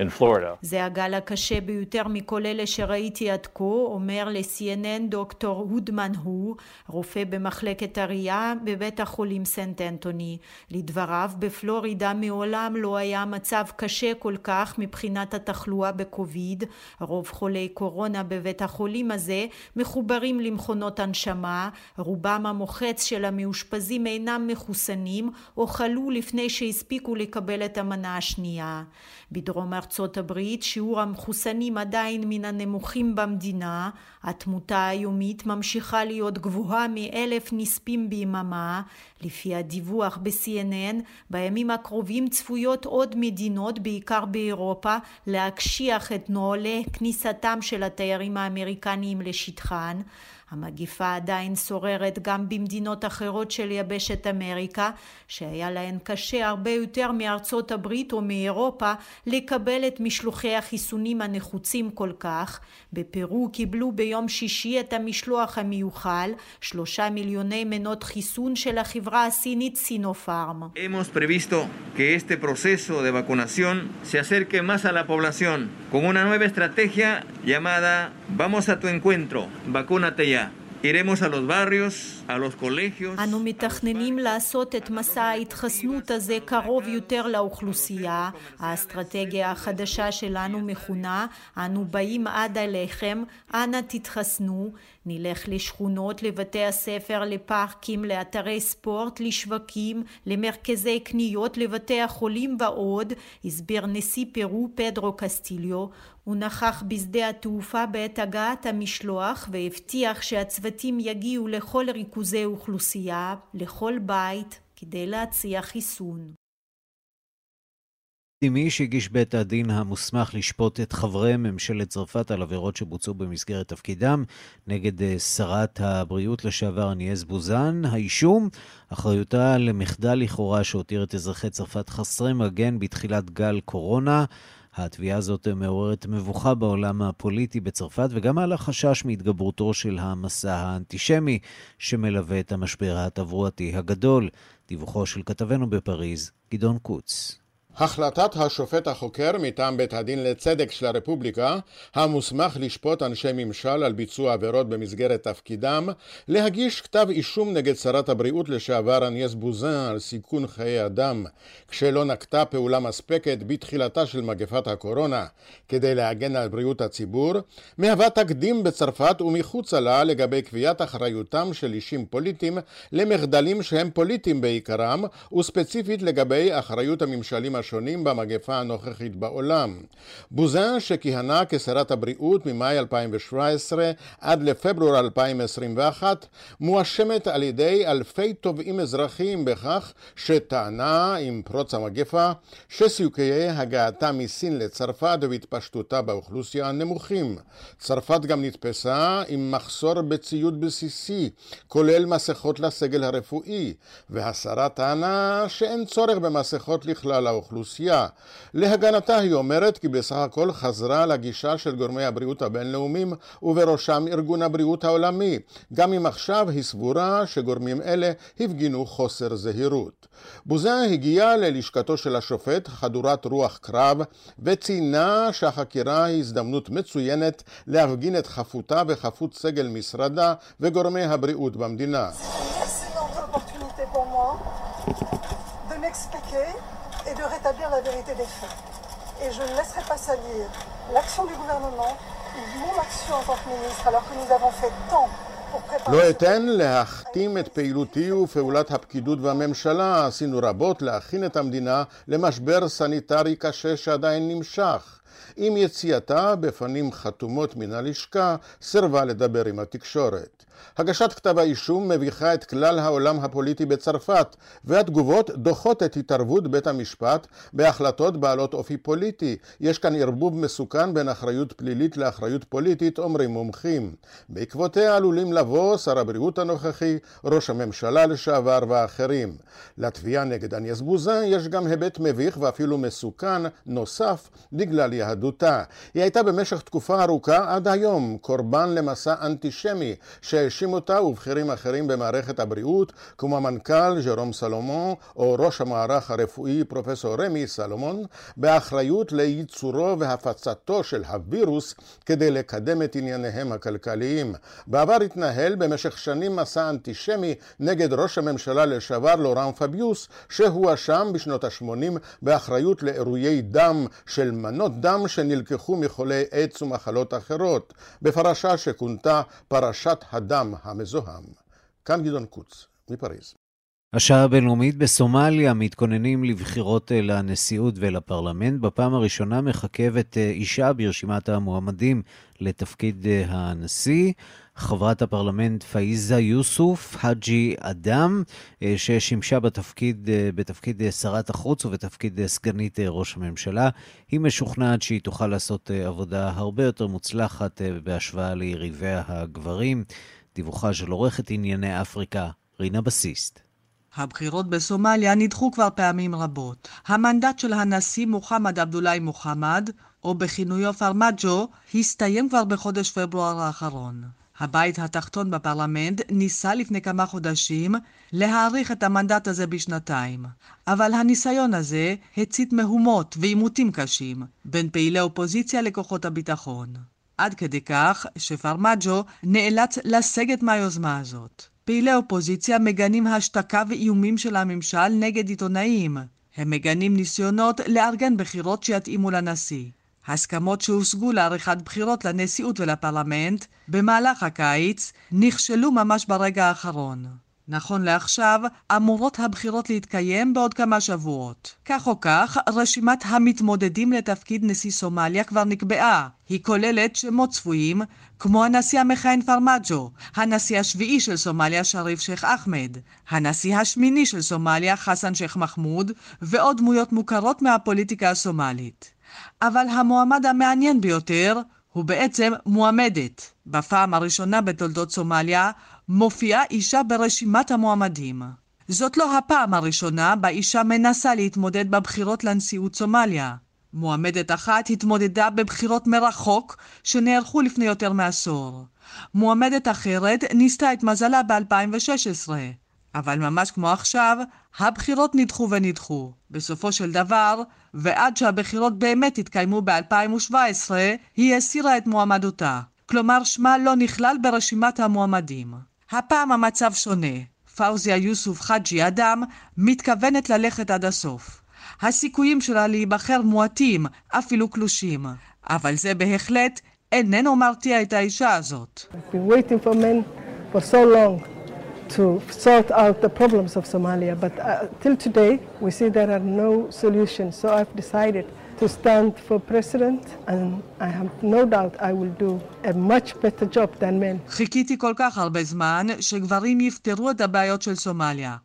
in Florida. זה הגל הקשה ביותר מכל אלה שראיתי עד כה, אומר ל-CNN דוקטור הודמן הוא, רופא במחלקת הראייה בבית החולים סנט אנטוני. לדבריו, בפלורידה מעולם לא היה מצב קשה כל כך מבחינת התחלואה בקוביד. רוב חולי קורונה בבית החולים הזה מחוברים למכונות הנשמה, רובם המוחץ של המאושפזים אינם מחוסנים או חלו לפני שהספיקו לקבל את המנה השנייה. בדרום הברית שיעור המחוסנים עדיין מן הנמוכים במדינה, התמותה היומית ממשיכה להיות גבוהה מאלף נספים ביממה, לפי הדיווח ב-CNN, בימים הקרובים צפויות עוד מדינות, בעיקר באירופה, להקשיח את נוהלי כניסתם של התיירים האמריקניים לשטחן. המגיפה עדיין שוררת גם במדינות אחרות של יבשת אמריקה, שהיה להן קשה הרבה יותר מארצות הברית או מאירופה לקבל את משלוחי החיסונים הנחוצים כל כך. בפרו קיבלו ביום שישי את המשלוח המיוחל, שלושה מיליוני מנות חיסון של החברה הסינית סינופארם. Hemos previsto que este proceso de vacunación se con una nueva estrategia llamada Vamos a tu encuentro, vacúnate ya. אנו מתכננים לעשות את מסע ההתחסנות הזה קרוב יותר לאוכלוסייה. האסטרטגיה החדשה שלנו מכונה "אנו באים עד אליכם, אנא תתחסנו". נלך לשכונות, לבתי הספר, לפארקים, לאתרי ספורט, לשווקים, למרכזי קניות, לבתי החולים ועוד, הסביר נשיא פרו פדרו קסטיליו. הוא נכח בשדה התעופה בעת הגעת המשלוח והבטיח שהצוותים יגיעו לכל ריכוזי אוכלוסייה, לכל בית, כדי להציע חיסון. מי שהגיש בית הדין המוסמך לשפוט את חברי ממשלת צרפת על עבירות שבוצעו במסגרת תפקידם נגד אה, שרת הבריאות לשעבר אניאז בוזן. האישום, אחריותה למחדל לכאורה שהותיר את אזרחי צרפת חסרי מגן בתחילת גל קורונה. התביעה הזאת מעוררת מבוכה בעולם הפוליטי בצרפת וגם על החשש מהתגברותו של המסע האנטישמי שמלווה את המשבר התברואתי הגדול. דיווחו של כתבנו בפריז, גדעון קוץ. החלטת השופט החוקר מטעם בית הדין לצדק של הרפובליקה, המוסמך לשפוט אנשי ממשל על ביצוע עבירות במסגרת תפקידם, להגיש כתב אישום נגד שרת הבריאות לשעבר אניאס בוזן על סיכון חיי אדם, כשלא נקטה פעולה מספקת בתחילתה של מגפת הקורונה. כדי להגן על בריאות הציבור, מהווה תקדים בצרפת ומחוצה לה לגבי קביעת אחריותם של אישים פוליטיים למחדלים שהם פוליטיים בעיקרם, וספציפית לגבי אחריות הממשלים השונים במגפה הנוכחית בעולם. בוזן, שכיהנה כשרת הבריאות ממאי 2017 עד לפברואר 2021, מואשמת על ידי אלפי תובעים אזרחיים בכך שטענה עם פרוץ המגפה שסיוכיי הגעתה מסין לצרפת והתפשטותה באוכלוסייה נמוכים. צרפת גם נתפסה עם מחסור בציוד בסיסי, כולל מסכות לסגל הרפואי, והשרה טענה שאין צורך במסכות לכלל האוכלוסייה. האוכלוסייה. להגנתה היא אומרת כי בסך הכל חזרה לגישה של גורמי הבריאות הבינלאומיים ובראשם ארגון הבריאות העולמי, גם אם עכשיו היא סבורה שגורמים אלה הפגינו חוסר זהירות. בוזן הגיעה ללשכתו של השופט חדורת רוח קרב וציינה שהחקירה היא הזדמנות מצוינת להפגין את חפותה וחפות סגל משרדה וגורמי הבריאות במדינה. et rétablir la vérité des faits. Et je ne laisserai pas salir l'action du gouvernement ou mon action en tant que ministre, alors que nous avons fait tant לא אתן להכתים את פעילותי ופעולת הפקידות והממשלה. עשינו רבות להכין את המדינה למשבר סניטרי קשה שעדיין נמשך. עם יציאתה בפנים חתומות מן הלשכה, סירבה לדבר עם התקשורת. הגשת כתב האישום מביכה את כלל העולם הפוליטי בצרפת, והתגובות דוחות את התערבות בית המשפט בהחלטות בעלות אופי פוליטי. יש כאן ערבוב מסוכן בין אחריות פלילית לאחריות פוליטית, אומרים מומחים. בעקבותיה עלולים לבוא שר הבריאות הנוכחי, ראש הממשלה לשעבר ואחרים. לתביעה נגד אניאס בוזן יש גם היבט מביך ואפילו מסוכן נוסף בגלל יהדותה. היא הייתה במשך תקופה ארוכה עד היום קורבן למסע אנטישמי שהאשים אותה ובכירים אחרים במערכת הבריאות, כמו המנכ"ל ז'רום סלומון או ראש המערך הרפואי פרופסור רמי סלומון, באחריות לייצורו והפצתו של הווירוס כדי לקדם את ענייניהם הכלכליים. בעבר התנהל במשך שנים מסע אנטישמי נגד ראש הממשלה לשעבר לורן פביוס, שהואשם בשנות ה-80 באחריות לאירועי דם של מנות דם שנלקחו מחולי עץ ומחלות אחרות, בפרשה שכונתה פרשת הדם המזוהם. כאן גדעון קוץ, מפריז. השעה הבינלאומית בסומליה מתכוננים לבחירות אה, לנשיאות ולפרלמנט. בפעם הראשונה מחכבת אה, אישה ברשימת המועמדים לתפקיד אה, הנשיא. חברת הפרלמנט פאיזה יוסוף חאג'י אדם, ששימשה בתפקיד, בתפקיד שרת החוץ ובתפקיד סגנית ראש הממשלה. היא משוכנעת שהיא תוכל לעשות עבודה הרבה יותר מוצלחת בהשוואה ליריביה הגברים. דיווחה של עורכת ענייני אפריקה, רינה בסיסט. הבחירות בסומליה נדחו כבר פעמים רבות. המנדט של הנשיא מוחמד עבדולאי מוחמד, או בכינויו פרמג'ו, הסתיים כבר בחודש פברואר האחרון. הבית התחתון בפרלמנט ניסה לפני כמה חודשים להאריך את המנדט הזה בשנתיים. אבל הניסיון הזה הצית מהומות ועימותים קשים בין פעילי אופוזיציה לכוחות הביטחון. עד כדי כך שפרמג'ו נאלץ לסגת מהיוזמה הזאת. פעילי אופוזיציה מגנים השתקה ואיומים של הממשל נגד עיתונאים. הם מגנים ניסיונות לארגן בחירות שיתאימו לנשיא. הסכמות שהושגו לעריכת בחירות לנשיאות ולפרלמנט במהלך הקיץ נכשלו ממש ברגע האחרון. נכון לעכשיו, אמורות הבחירות להתקיים בעוד כמה שבועות. כך או כך, רשימת המתמודדים לתפקיד נשיא סומליה כבר נקבעה. היא כוללת שמות צפויים, כמו הנשיא המכהן פרמג'ו, הנשיא השביעי של סומליה שריף שייח' אחמד, הנשיא השמיני של סומליה חסן שייח' מחמוד, ועוד דמויות מוכרות מהפוליטיקה הסומלית. אבל המועמד המעניין ביותר הוא בעצם מועמדת. בפעם הראשונה בתולדות סומליה מופיעה אישה ברשימת המועמדים. זאת לא הפעם הראשונה בה אישה מנסה להתמודד בבחירות לנשיאות סומליה. מועמדת אחת התמודדה בבחירות מרחוק שנערכו לפני יותר מעשור. מועמדת אחרת ניסתה את מזלה ב-2016. אבל ממש כמו עכשיו, הבחירות נדחו ונדחו. בסופו של דבר, ועד שהבחירות באמת התקיימו ב-2017, היא הסירה את מועמדותה. כלומר, שמה לא נכלל ברשימת המועמדים. הפעם המצב שונה. פאוזיה יוסוף חאג'י אדם מתכוונת ללכת עד הסוף. הסיכויים שלה להיבחר מועטים, אפילו קלושים. אבל זה בהחלט איננו מרתיע את האישה הזאת. to sort out the problems of Somalia. But uh, till today, we see there are no solutions. So I've decided to stand for president, and I have no doubt I will do a much better job than men. חיכיתי כל כך הרבה זמן שגברים יפתרו את הבעיות של סומליה.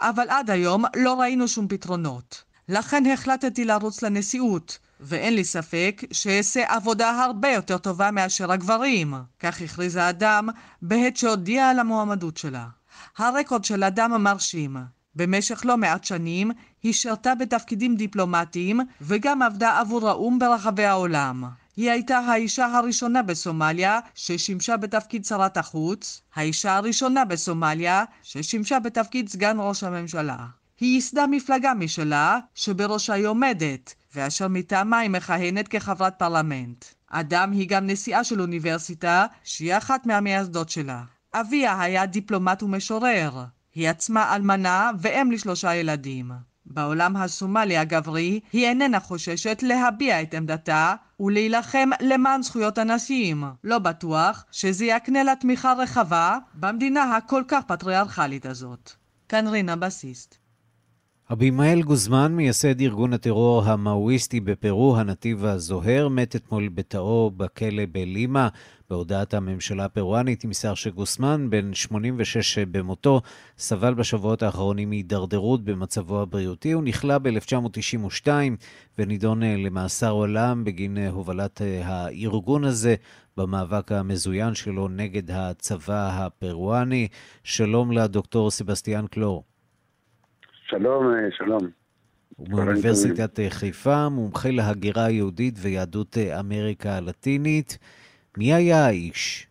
אבל עד היום לא ראינו שום פתרונות. לכן החלטתי לרוץ לנשיאות, ואין לי ספק שאעשה עבודה הרבה יותר טובה מאשר הגברים. כך הכריז האדם בעת שהודיע על המועמדות שלה. הרקורד של אדם מרשים. במשך לא מעט שנים היא שירתה בתפקידים דיפלומטיים וגם עבדה עבור האו"ם ברחבי העולם. היא הייתה האישה הראשונה בסומליה ששימשה בתפקיד שרת החוץ, האישה הראשונה בסומליה ששימשה בתפקיד סגן ראש הממשלה. היא ייסדה מפלגה משלה, שבראשה היא עומדת, ואשר מטעמה היא מכהנת כחברת פרלמנט. אדם היא גם נשיאה של אוניברסיטה, שהיא אחת מהמייסדות שלה. אביה היה דיפלומט ומשורר. היא עצמה אלמנה ואם לשלושה ילדים. בעולם הסומלי הגברי היא איננה חוששת להביע את עמדתה ולהילחם למען זכויות הנשים. לא בטוח שזה יקנה לה תמיכה רחבה במדינה הכל כך פטריארכלית הזאת. כאן רינה בסיסט. אבימאל גוזמן, מייסד ארגון הטרור המאואיסטי בפרו, הנתיב הזוהר, מת אתמול בתאו בכלא בלימה. בהודעת הממשלה הפרואנית נמסר שגוסמן, בן 86 במותו, סבל בשבועות האחרונים מהידרדרות במצבו הבריאותי. הוא נכלא ב-1992 ונידון אה, למאסר עולם בגין אה, הובלת אה, הארגון הזה במאבק המזוין שלו נגד הצבא הפרואני. שלום לדוקטור סבסטיאן קלור. שלום, שלום. הוא מאוניברסיטת חיפה, מומחה להגירה היהודית ויהדות אמריקה הלטינית. מי היה האיש?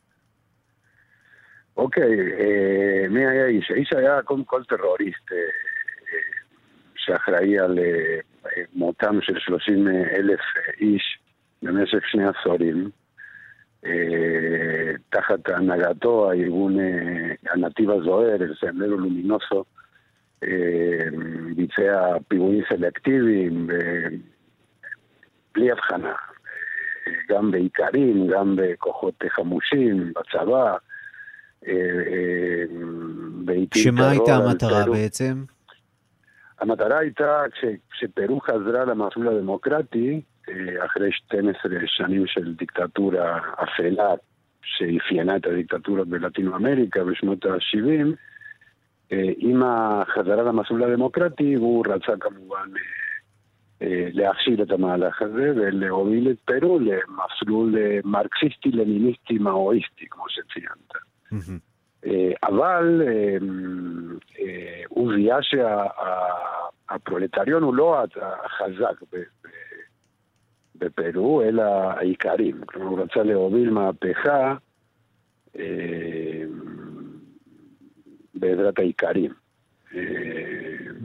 אוקיי, אה, מי היה האיש? האיש היה קודם כל טרוריסט אה, אה, שאחראי על אה, מותם של 30 אלף איש במשך שני עשורים. אה, תחת הנהגתו, הארגון אה, הנתיב הזוהר, אל סנדרו לומינוסו, ביצע פיגועים סלקטיביים בלי הבחנה. גם באיכרים, גם בכוחות חמושים, בצבא. אה, אה, שמה הייתה המטרה בעצם? המטרה הייתה, כשפרו חזרה למסלול הדמוקרטי, אה, אחרי 12 שנים של דיקטטורה אפלה שאפיינה את הדיקטטורה בלטינו אמריקה בשנות ה-70, עם החזרה למסלול הדמוקרטי הוא רצה כמובן להכשיל את המהלך הזה ולהוביל את פרו למסלול אה, מרקסיסטי-לניניסטי מאואיסטי, כמו שציינת. אה, אבל הוא זיהה שהפרולטריון הוא לא החזק בפרו, אלא העיקרים. כלומר, הוא רצה להוביל מהפכה בעזרת העיקרים.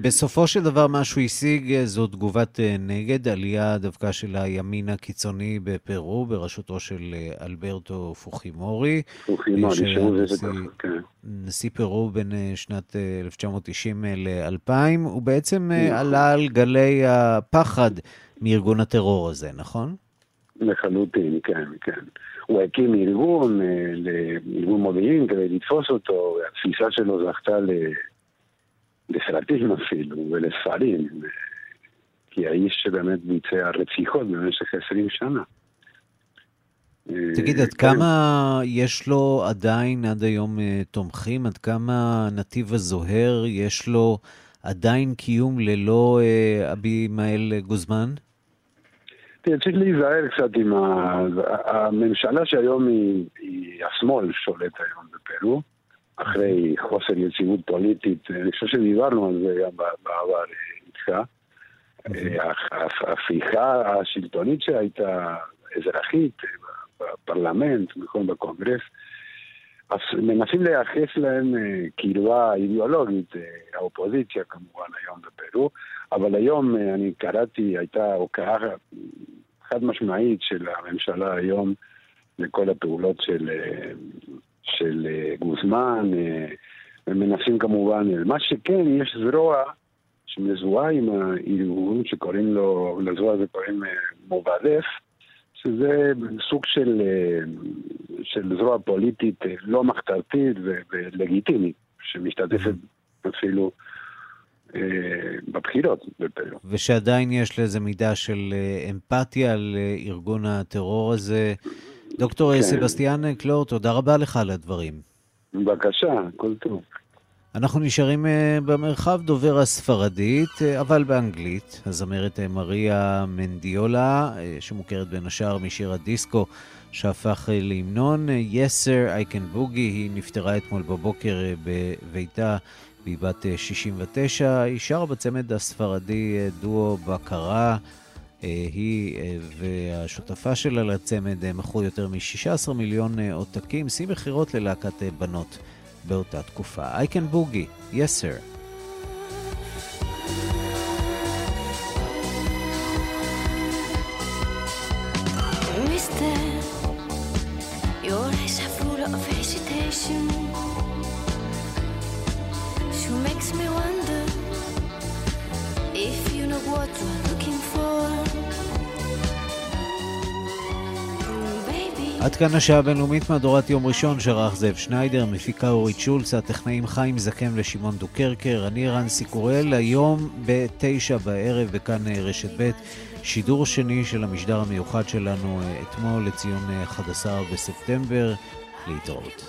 בסופו של דבר מה שהוא השיג אה, זו תגובת אה, נגד, עלייה דווקא של הימין הקיצוני בפרו, בראשותו של אה, אלברטו פוחימורי. פוחימורי, שהוא זה ככה, כן. נשיא פרו בין שנת 1990 ל-2000, הוא בעצם נכון. עלה על גלי הפחד מארגון הטרור הזה, נכון? לחלוטין, כן, כן. הוא הקים ארגון, ארגון מודיעין כדי לתפוס אותו, והתפיסה שלו זכתה ל... לסרטים אפילו, ולספרים, כי האיש שבאמת ביצע רציחות במשך עשרים שנה. תגיד, עד כן. כמה יש לו עדיין עד היום אה, תומכים? עד כמה נתיב הזוהר יש לו עדיין קיום ללא אה, אבימאל גוזמן? תראה, צריך להיזהר קצת עם ה... הממשלה שהיום היא, היא השמאל שולט היום בפרו. אחרי חוסר יציבות פוליטית, אני חושב שדיברנו על זה גם בעבר איתך. ההפיכה השלטונית שהייתה אזרחית בפרלמנט, נכון, בקונגרס, אז מנסים לייחס להם אה, קרבה אידיאולוגית, אה, האופוזיציה כמובן היום בפרו, אבל היום אה, אני קראתי, הייתה הוקעה חד משמעית של הממשלה היום לכל הפעולות של של אה, גוזמן, אה, ומנסים כמובן, מה שכן, יש זרוע שמזוהה עם הארגון שקוראים לו, לזרוע הזה קוראים אה, מובדף, שזה סוג של, של זרוע פוליטית לא מחתרתית ולגיטימית, שמשתתפת אפילו בבחירות בפרו. ושעדיין יש לזה מידה של אמפתיה על ארגון הטרור הזה. דוקטור כן. סבסטיאן קלור, תודה רבה לך על הדברים. בבקשה, כל טוב. אנחנו נשארים uh, במרחב דובר הספרדית, אבל באנגלית. הזמרת מריה מנדיולה, שמוכרת בין השאר משיר הדיסקו שהפך להמנון. Yes sir, I can boogie, היא נפטרה אתמול בבוקר בביתה, והיא בת uh, 69. היא שרה בצמד הספרדי דואו בקרה. אה, היא אה, והשותפה שלה לצמד אה, מכרו יותר מ-16 מיליון עותקים, שיא מכירות ללהקת בנות באותה תקופה. I can boogie, yes sir. עד כאן השעה הבינלאומית מהדורת יום ראשון שערך זאב שניידר, מפיקה אורית שולץ, הטכנאים חיים זקן ושמעון דוקרקר, אני רנסי קורל, היום בתשע בערב בכאן אה, רשת ב', שידור שני של המשדר המיוחד שלנו אה, אתמול לציון 11 אה, בספטמבר, להתראות.